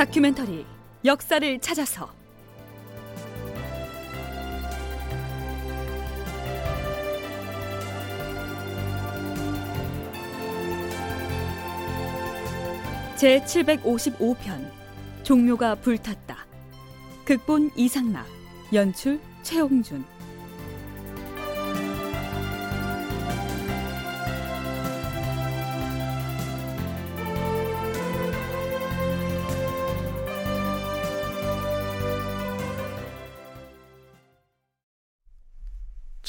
다큐멘터리 역사를 찾아서 제 755편 종묘가 불탔다. 극본 이상락, 연출 최홍준.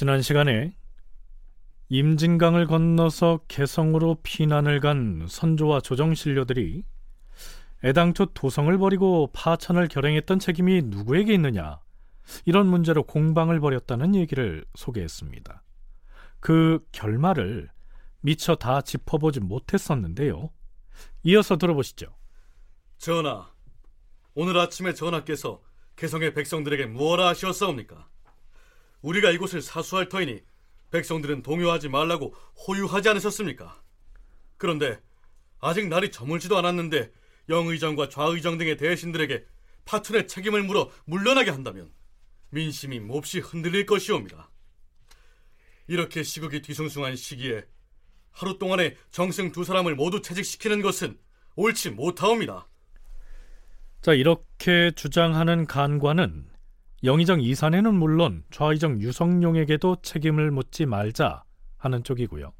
지난 시간에 임진강을 건너서 개성으로 피난을 간 선조와 조정신료들이 애당초 도성을 버리고 파천을 결행했던 책임이 누구에게 있느냐 이런 문제로 공방을 벌였다는 얘기를 소개했습니다. 그 결말을 미처 다 짚어보지 못했었는데요. 이어서 들어보시죠. 전하, 오늘 아침에 전하께서 개성의 백성들에게 무엇라 하시었사옵니까? 우리가 이곳을 사수할 터이니 백성들은 동요하지 말라고 호유하지 않으셨습니까? 그런데 아직 날이 저물지도 않았는데 영의정과 좌의정 등의 대신들에게 파천의 책임을 물어 물러나게 한다면 민심이 몹시 흔들릴 것이옵니다. 이렇게 시국이 뒤숭숭한 시기에 하루 동안에 정승 두 사람을 모두 퇴직시키는 것은 옳지 못하옵니다. 자, 이렇게 주장하는 간관은 영의정 이산에는 물론 좌의정 유성룡에게도 책임을 묻지 말자 하는 쪽이고요.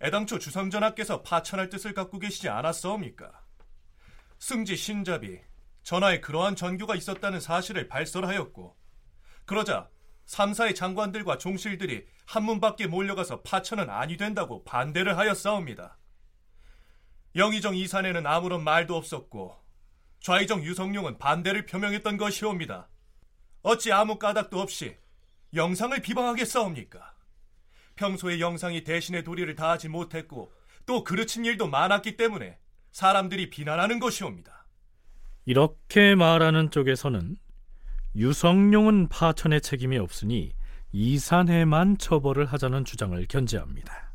애당초 주상전하께서 파천할 뜻을 갖고 계시지 않았사옵니까? 승지 신잡이 전하에 그러한 전교가 있었다는 사실을 발설하였고 그러자 삼사의 장관들과 종실들이 한문 밖에 몰려가서 파천은 아니 된다고 반대를 하였사옵니다. 영의정 이산에는 아무런 말도 없었고 좌의정 유성룡은 반대를 표명했던 것이옵니다. 어찌 아무 까닭도 없이 영상을 비방하겠사옵니까? 평소에 영상이 대신의 도리를 다하지 못했고 또 그르친 일도 많았기 때문에 사람들이 비난하는 것이옵니다. 이렇게 말하는 쪽에서는 유성룡은 파천의 책임이 없으니 이산해만 처벌을 하자는 주장을 견제합니다.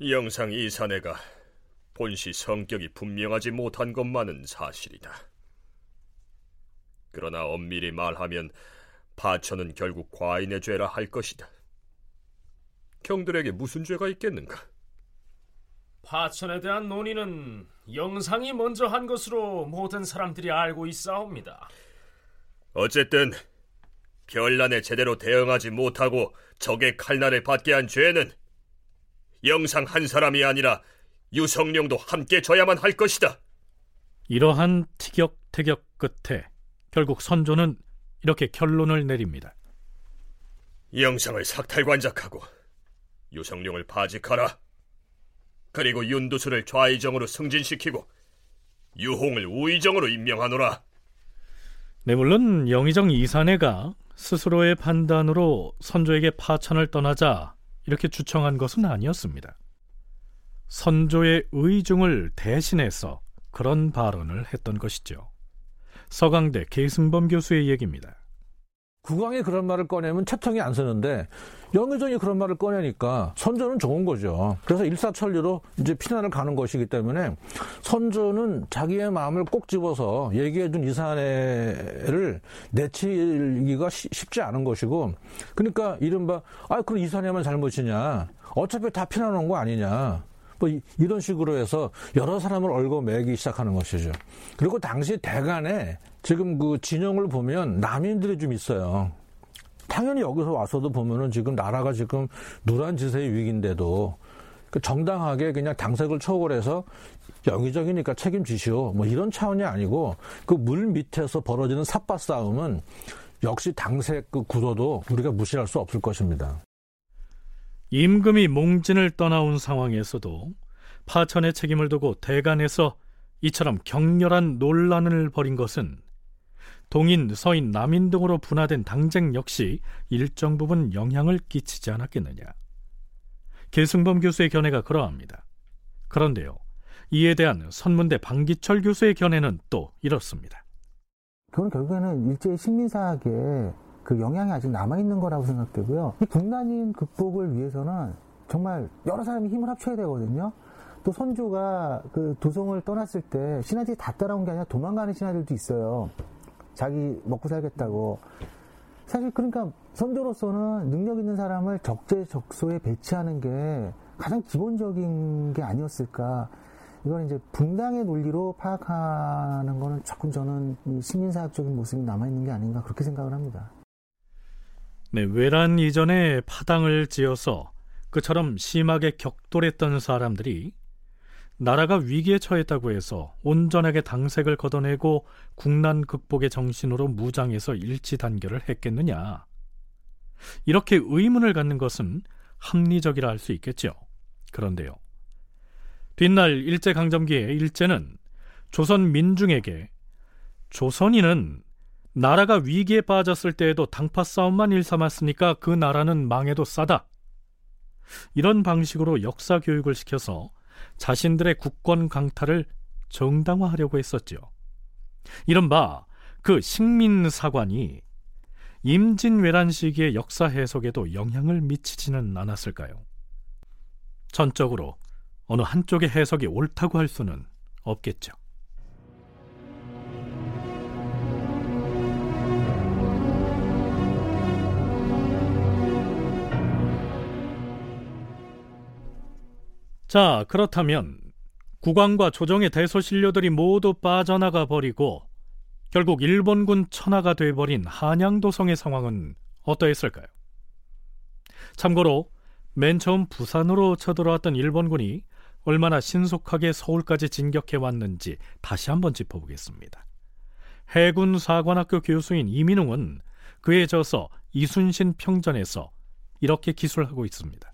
영상 이산해가 본시 성격이 분명하지 못한 것만은 사실이다. 그러나 엄밀히 말하면 파천은 결국 과인의 죄라 할 것이다. 경들에게 무슨 죄가 있겠는가? 파천에 대한 논의는 영상이 먼저 한 것으로 모든 사람들이 알고 있사옵니다. 어쨌든 별난에 제대로 대응하지 못하고 적의 칼날을 받게 한 죄는 영상 한 사람이 아니라 유성룡도 함께 져야만 할 것이다. 이러한 티격태격 끝에 결국 선조는 이렇게 결론을 내립니다. 영상을 삭탈관작하고 유성룡을 파직하라. 그리고 윤두수를 좌의정으로 승진시키고 유홍을 우의정으로 임명하노라. 네, 물론 영의정 이산해가 스스로의 판단으로 선조에게 파천을 떠나자 이렇게 주청한 것은 아니었습니다. 선조의 의중을 대신해서 그런 발언을 했던 것이죠. 서강대 계승범 교수의 얘기입니다. 국왕이 그런 말을 꺼내면 채통이 안 서는데 영의정이 그런 말을 꺼내니까 선조는 좋은 거죠. 그래서 일사천리로 이제 피난을 가는 것이기 때문에 선조는 자기의 마음을 꼭 집어서 얘기해준 이산해를 내치기가 쉽지 않은 것이고 그러니까 이른바 아 그럼 이산해만 잘못이냐 어차피 다 피난 온 거 아니냐 뭐 이런 식으로 해서 여러 사람을 얽어매기 시작하는 것이죠. 그리고 당시 대간에 지금 그 진영을 보면 남인들이 좀 있어요. 당연히 여기서 와서도 보면은 지금 나라가 지금 노란 지세의 위기인데도 그 정당하게 그냥 당색을 초월해서 영의적이니까 책임지시오. 뭐 이런 차원이 아니고 그 물 밑에서 벌어지는 삿바 싸움은 역시 당색 그 구도도 우리가 무시할 수 없을 것입니다. 임금이 몽진을 떠나온 상황에서도 파천의 책임을 두고 대간에서 이처럼 격렬한 논란을 벌인 것은 동인, 서인, 남인 등으로 분화된 당쟁 역시 일정 부분 영향을 끼치지 않았겠느냐. 계승범 교수의 견해가 그러합니다. 그런데요, 이에 대한 선문대 방기철 교수의 견해는 또 이렇습니다. 그건 결국에는 일제의 식민사학에 그 영향이 아직 남아있는 거라고 생각되고요. 이 국난인 극복을 위해서는 정말 여러 사람이 힘을 합쳐야 되거든요. 또 선조가 그 도성을 떠났을 때 신하들이 다 따라온 게 아니라 도망가는 신하들도 있어요. 자기 먹고 살겠다고. 사실 그러니까 선조로서는 능력 있는 사람을 적재적소에 배치하는 게 가장 기본적인 게 아니었을까. 이건 이제 분당의 논리로 파악하는 거는 조금 저는 이 시민사학적인 모습이 남아있는 게 아닌가 그렇게 생각을 합니다. 네, 외란 이전에 파당을 지어서 그처럼 심하게 격돌했던 사람들이 나라가 위기에 처했다고 해서 온전하게 당색을 걷어내고 국난 극복의 정신으로 무장해서 일치 단결을 했겠느냐. 이렇게 의문을 갖는 것은 합리적이라 할 수 있겠죠. 그런데요. 뒷날 일제강점기에 일제는 조선 민중에게 조선인은 나라가 위기에 빠졌을 때에도 당파 싸움만 일삼았으니까 그 나라는 망해도 싸다. 이런 방식으로 역사 교육을 시켜서 자신들의 국권 강탈을 정당화하려고 했었죠. 이른바 그 식민사관이 임진왜란 시기의 역사 해석에도 영향을 미치지는 않았을까요? 전적으로 어느 한쪽의 해석이 옳다고 할 수는 없겠죠. 자, 그렇다면 국왕과 조정의 대소신료들이 모두 빠져나가 버리고 결국 일본군 천하가 돼버린 한양도성의 상황은 어떠했을까요? 참고로 맨 처음 부산으로 쳐들어왔던 일본군이 얼마나 신속하게 서울까지 진격해 왔는지 다시 한번 짚어보겠습니다. 해군 사관학교 교수인 이민웅은 그에 져서 이순신 평전에서 이렇게 기술하고 있습니다.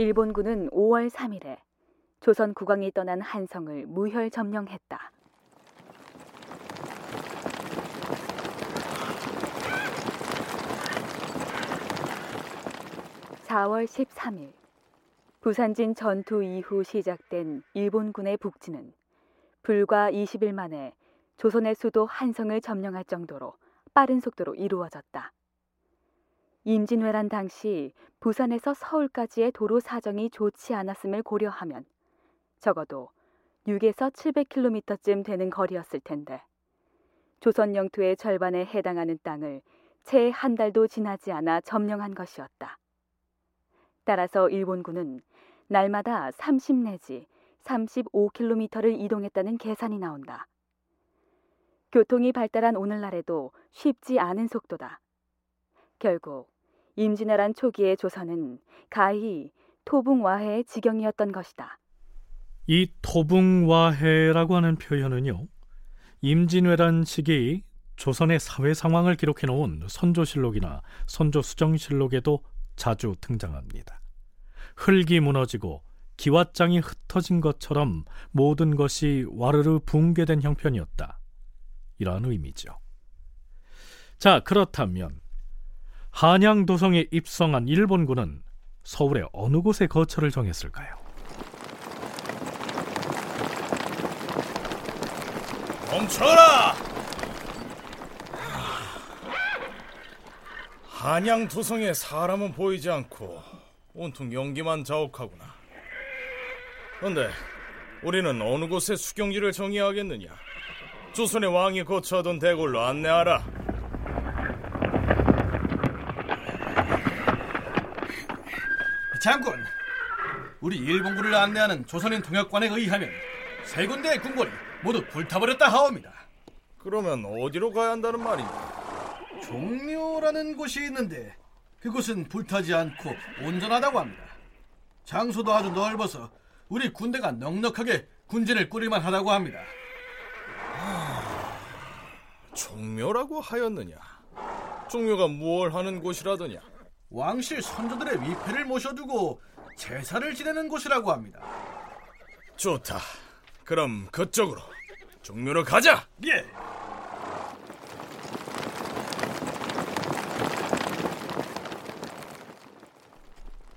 일본군은 5월 3일에 조선 국왕이 떠난 한성을 무혈 점령했다. (4월 13일) 부산진 전투 이후 시작된 일본군의 북진은 불과 20일 만에 조선의 수도 한성을 점령할 정도로 빠른 속도로 이루어졌다. 임진왜란 당시 부산에서 서울까지의 도로 사정이 좋지 않았음을 고려하면 적어도 6에서 700km쯤 되는 거리였을 텐데 조선 영토의 절반에 해당하는 땅을 채 한 달도 지나지 않아 점령한 것이었다. 따라서 일본군은 날마다 30 내지 35km를 이동했다는 계산이 나온다. 교통이 발달한 오늘날에도 쉽지 않은 속도다. 결국 임진왜란 초기의 조선은 가히 토붕와해의 지경이었던 것이다. 이 토붕와해라고 하는 표현은요. 임진왜란 시기 조선의 사회 상황을 기록해 놓은 선조실록이나 선조수정실록에도 자주 등장합니다. 흙이 무너지고 기왓장이 흩어진 것처럼 모든 것이 와르르 붕괴된 형편이었다. 이러한 의미죠. 자, 그렇다면 한양 도성에 입성한 일본군은 서울의 어느 곳에 거처를 정했을까요? 멈춰라! 한양 도성에 사람은 보이지 않고 온통 연기만 자욱하구나. 그런데 우리는 어느 곳에 수경지를 정의하겠느냐? 조선의 왕이 거처하던 대궐로 안내하라. 장군, 우리 일본군을 안내하는 조선인 통역관에 의하면 세 군데의 궁궐이 모두 불타버렸다 하옵니다. 그러면 어디로 가야 한다는 말이냐? 종묘라는 곳이 있는데 그곳은 불타지 않고 온전하다고 합니다. 장소도 아주 넓어서 우리 군대가 넉넉하게 군진을 꾸릴만 하다고 합니다. 종묘라고 하였느냐? 종묘가 무얼 하는 곳이라더냐? 왕실 선조들의 위패를 모셔두고 제사를 지내는 곳이라고 합니다. 좋다. 그럼 그쪽으로 종묘로 가자. 예.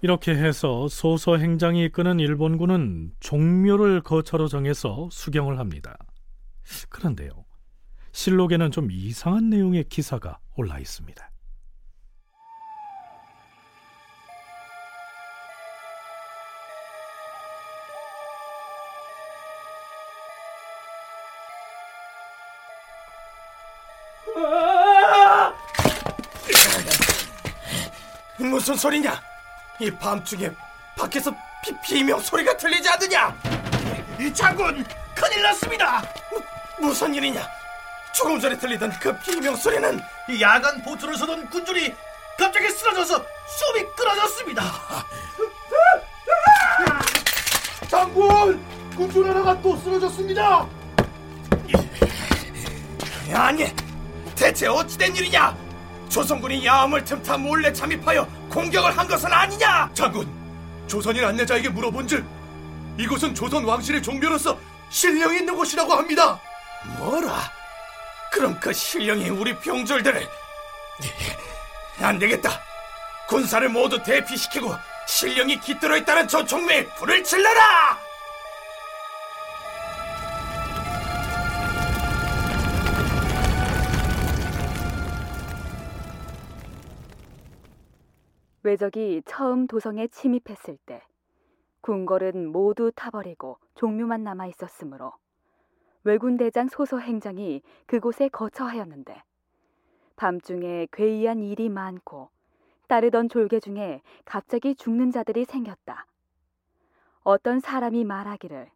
이렇게 해서 소서 행장이 이끄는 일본군은 종묘를 거처로 정해서 수경을 합니다. 그런데요, 실록에는 좀 이상한 내용의 기사가 올라 있습니다. 무슨 소리냐? 이 밤중에 밖에서 비, 비명 소리가 들리지 않느냐? 이 장군, 큰일 났습니다. 무, 무슨 일이냐? 조금 전에 들리던 그 비명 소리는 야간 보초를 서던 군줄이 갑자기 쓰러져서 숨이 끊어졌습니다. 장군, 군줄 하나가 또 쓰러졌습니다. 아니, 대체 어찌된 일이냐? 조선군이 야함을 틈타 몰래 잠입하여 공격을 한 것은 아니냐? 장군, 조선인 안내자에게 물어본즉 이곳은 조선 왕실의 종묘로서 신령이 있는 곳이라고 합니다. 뭐라? 그럼 그 신령이 우리 병졸들을 안 되겠다. 군사를 모두 대피시키고 신령이 깃들어 있다는 저 종묘에 불을 질러라! 외적이 처음 도성에 침입했을 때 궁궐은 모두 타버리고 종묘만 남아 있었으므로 왜군 대장 소서 행장이 그곳에 거처하였는데 밤중에 괴이한 일이 많고 따르던 졸개 중에 갑자기 죽는 자들이 생겼다. 어떤 사람이 말하기를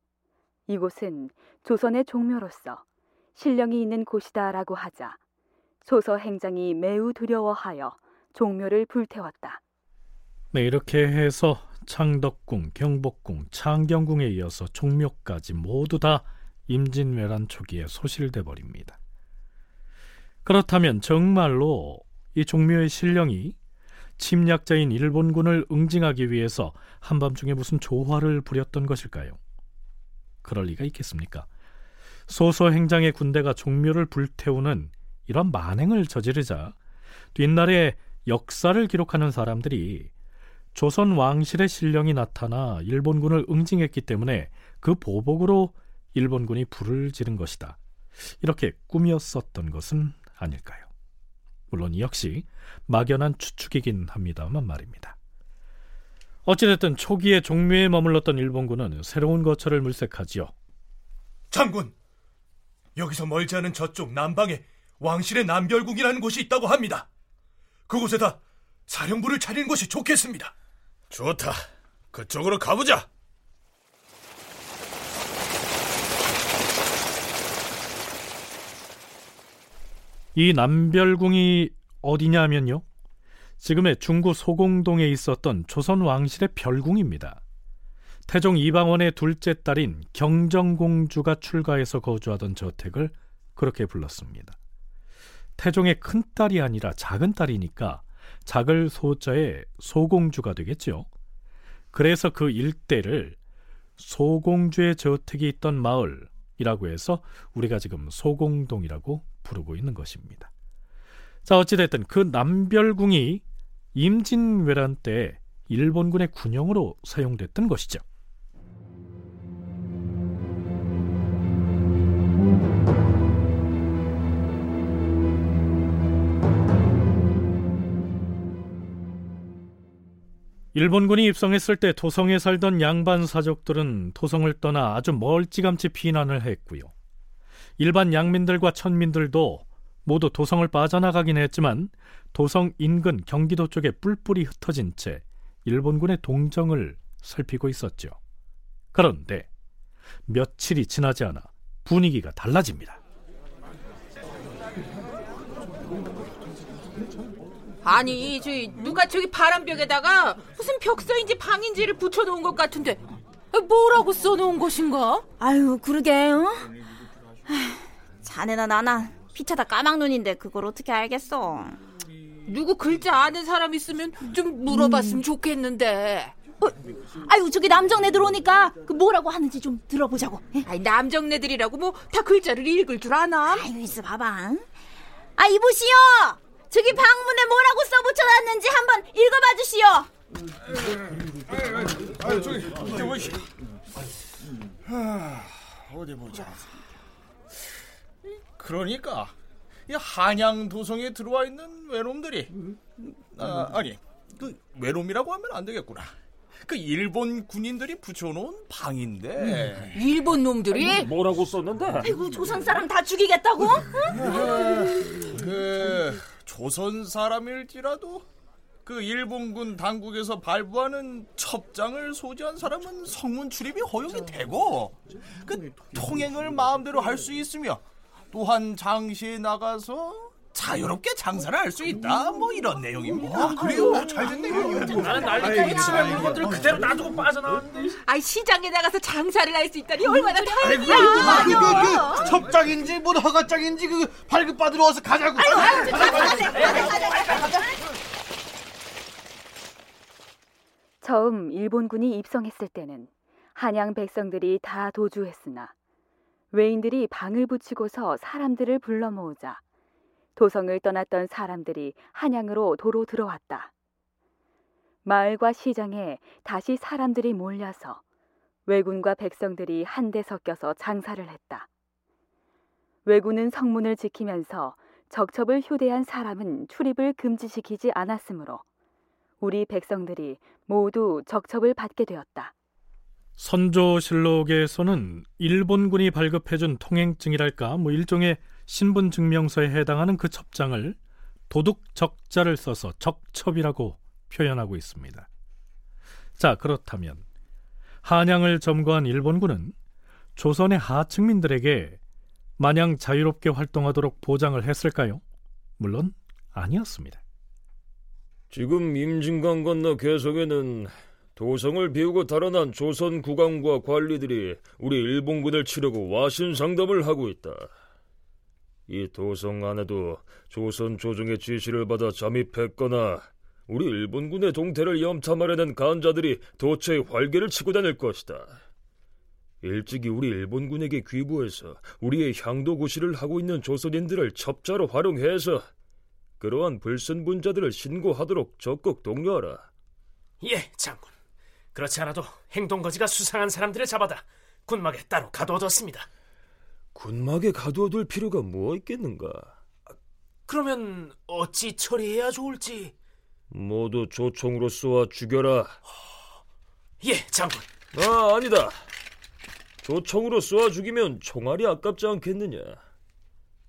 이곳은 조선의 종묘로서 신령이 있는 곳이다라고 하자 소서 행장이 매우 두려워하여 종묘를 불태웠다. 네, 이렇게 해서 창덕궁, 경복궁, 창경궁에 이어서 종묘까지 모두 다 임진왜란 초기에 소실돼 버립니다. 그렇다면 정말로 이 종묘의 신령이 침략자인 일본군을 응징하기 위해서 한밤중에 무슨 조화를 부렸던 것일까요? 그럴 리가 있겠습니까? 소서 행장의 군대가 종묘를 불태우는 이런 만행을 저지르자 뒷날에 역사를 기록하는 사람들이 조선 왕실의 신령이 나타나 일본군을 응징했기 때문에 그 보복으로 일본군이 불을 지른 것이다. 이렇게 꾸몄었던 것은 아닐까요? 물론 이 역시 막연한 추측이긴 합니다만 말입니다. 어찌됐든 초기에 종묘에 머물렀던 일본군은 새로운 거처를 물색하지요. 장군, 여기서 멀지 않은 저쪽 남방에 왕실의 남별궁이라는 곳이 있다고 합니다. 그곳에다 사령부를 차리는 것이 좋겠습니다. 좋다. 그쪽으로 가보자. 이 남별궁이 어디냐면요. 지금의 중구 소공동에 있었던 조선 왕실의 별궁입니다. 태종 이방원의 둘째 딸인 경정공주가 출가해서 거주하던 저택을 그렇게 불렀습니다. 태종의 큰 딸이 아니라 작은 딸이니까 작을 소자의 소공주가 되겠죠. 그래서 그 일대를 소공주의 저택이 있던 마을이라고 해서 우리가 지금 소공동이라고 부르고 있는 것입니다. 자, 어찌됐든 그 남별궁이 임진왜란 때 일본군의 군용으로 사용됐던 것이죠. 일본군이 입성했을 때 토성에 살던 양반 사족들은 토성을 떠나 아주 멀찌감치 피난을 했고요. 일반 양민들과 천민들도 모두 도성을 빠져나가긴 했지만 도성 인근 경기도 쪽에 뿔뿔이 흩어진 채 일본군의 동정을 살피고 있었죠. 그런데 며칠이 지나지 않아 분위기가 달라집니다. 아니, 저 누가 저기 바람벽에다가 무슨 벽서인지 방인지를 붙여놓은 것 같은데 뭐라고 써놓은 것인가? 아유, 그러게. 어? 자네나 나나 피차 다 까막눈인데 그걸 어떻게 알겠어? 누구 글자 아는 사람 있으면 좀 물어봤으면 음. 좋겠는데. 어, 아유 저기 남정네들 오니까 그 뭐라고 하는지 좀 들어보자고. 예? 아이 남정네들이라고 뭐 다 글자를 읽을 줄 아나? 아유 있어 봐봐. 아 이보시오. 저기 방문에 뭐라고 써붙여놨는지 한번 읽어봐 주시오. 아 저기 이게 뭐지? 어디 보자. 그러니까 이 한양 도성에 들어와 있는 외놈들이 아, 아니 그 외놈이라고 하면 안 되겠구나. 그 일본 군인들이 붙여놓은 방인데. 일본 놈들이? 뭐라고 썼는데? 아이고 조선 사람 다 죽이겠다고? 그 조선 사람일지라도 그 일본군 당국에서 발부하는 첩장을 소지한 사람은 성문 출입이 허용이 되고 그 통행을 마음대로 할 수 있으며 또한 장시에 나가서 자유롭게 장사를 할 수 있다 뭐 이런 내용입니다. 아, 그래요? 잘 됐네요. 나는 난리 집에 물건들을 그대로 놔두고 빠져나왔는데. 아 시장에 나가서 장사를 할 수 있다니 얼마나 다행이야. 그, 그, 그, 첩장인지 뭐 허가장인지 그 발급 받으러 와서 가자고. 처음 일본군이 입성했을 때는 한양 백성들이 다 도주했으나 외인들이 방을 붙이고서 사람들을 불러 모으자 도성을 떠났던 사람들이 한양으로 도로 들어왔다. 마을과 시장에 다시 사람들이 몰려서 왜군과 백성들이 한데 섞여서 장사를 했다. 왜군은 성문을 지키면서 적첩을 휴대한 사람은 출입을 금지시키지 않았으므로 우리 백성들이 모두 적첩을 받게 되었다. 선조실록에서는 일본군이 발급해준 통행증이랄까 뭐 일종의 신분증명서에 해당하는 그 첩장을 도둑 적자를 써서 적첩이라고 표현하고 있습니다. 자 그렇다면 한양을 점거한 일본군은 조선의 하층민들에게 마냥 자유롭게 활동하도록 보장을 했을까요? 물론 아니었습니다. 지금 임진강 건너 개성에는 도성을 비우고 달아난 조선 국왕과 관리들이 우리 일본군을 치려고 와신 상담을 하고 있다. 이 도성 안에도 조선 조정의 지시를 받아 잠입했거나 우리 일본군의 동태를 염탐하려는 간자들이 도처에 활개를 치고 다닐 것이다. 일찍이 우리 일본군에게 귀부해서 우리의 향도 구실을 하고 있는 조선인들을 첩자로 활용해서 그러한 불순분자들을 신고하도록 적극 독려하라. 예, 장군. 그렇지 않아도 행동거지가 수상한 사람들을 잡아다 군막에 따로 가둬뒀습니다. 군막에 가두어둘 필요가 뭐 있겠는가? 그러면 어찌 처리해야 좋을지. 모두 조총으로 쏘아 죽여라. 예, 장군. 아, 아니다. 조총으로 쏘아 죽이면 총알이 아깝지 않겠느냐.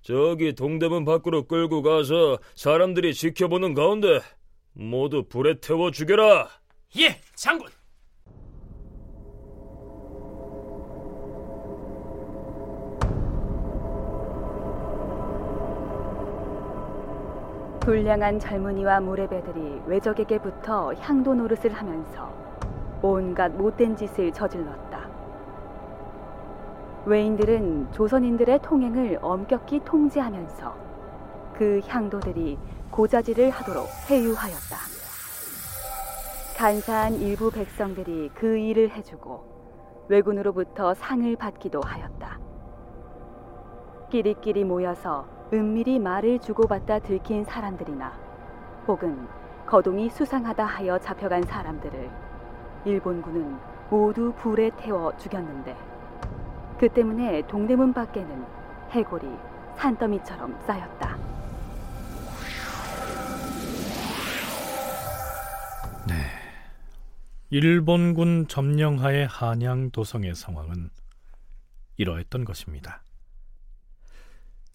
저기 동대문 밖으로 끌고 가서 사람들이 지켜보는 가운데 모두 불에 태워 죽여라. 예, 장군. 불량한 젊은이와 무례배들이 외적에게 붙어 향도 노릇을 하면서 온갖 못된 짓을 저질렀다. 외인들은 조선인들의 통행을 엄격히 통제하면서 그 향도들이 고자질을 하도록 회유하였다. 간사한 일부 백성들이 그 일을 해주고 왜군으로부터 상을 받기도 하였다. 끼리끼리 모여서 은밀히 말을 주고받다 들킨 사람들이나 혹은 거동이 수상하다 하여 잡혀간 사람들을 일본군은 모두 불에 태워 죽였는데 그 때문에 동대문 밖에는 해골이 산더미처럼 쌓였다. 네. 일본군 점령하에 한양 도성의 상황은 이러했던 것입니다.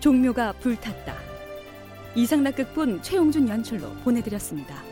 종묘가 불탔다. 이상락 극본 최용준 연출로 보내드렸습니다.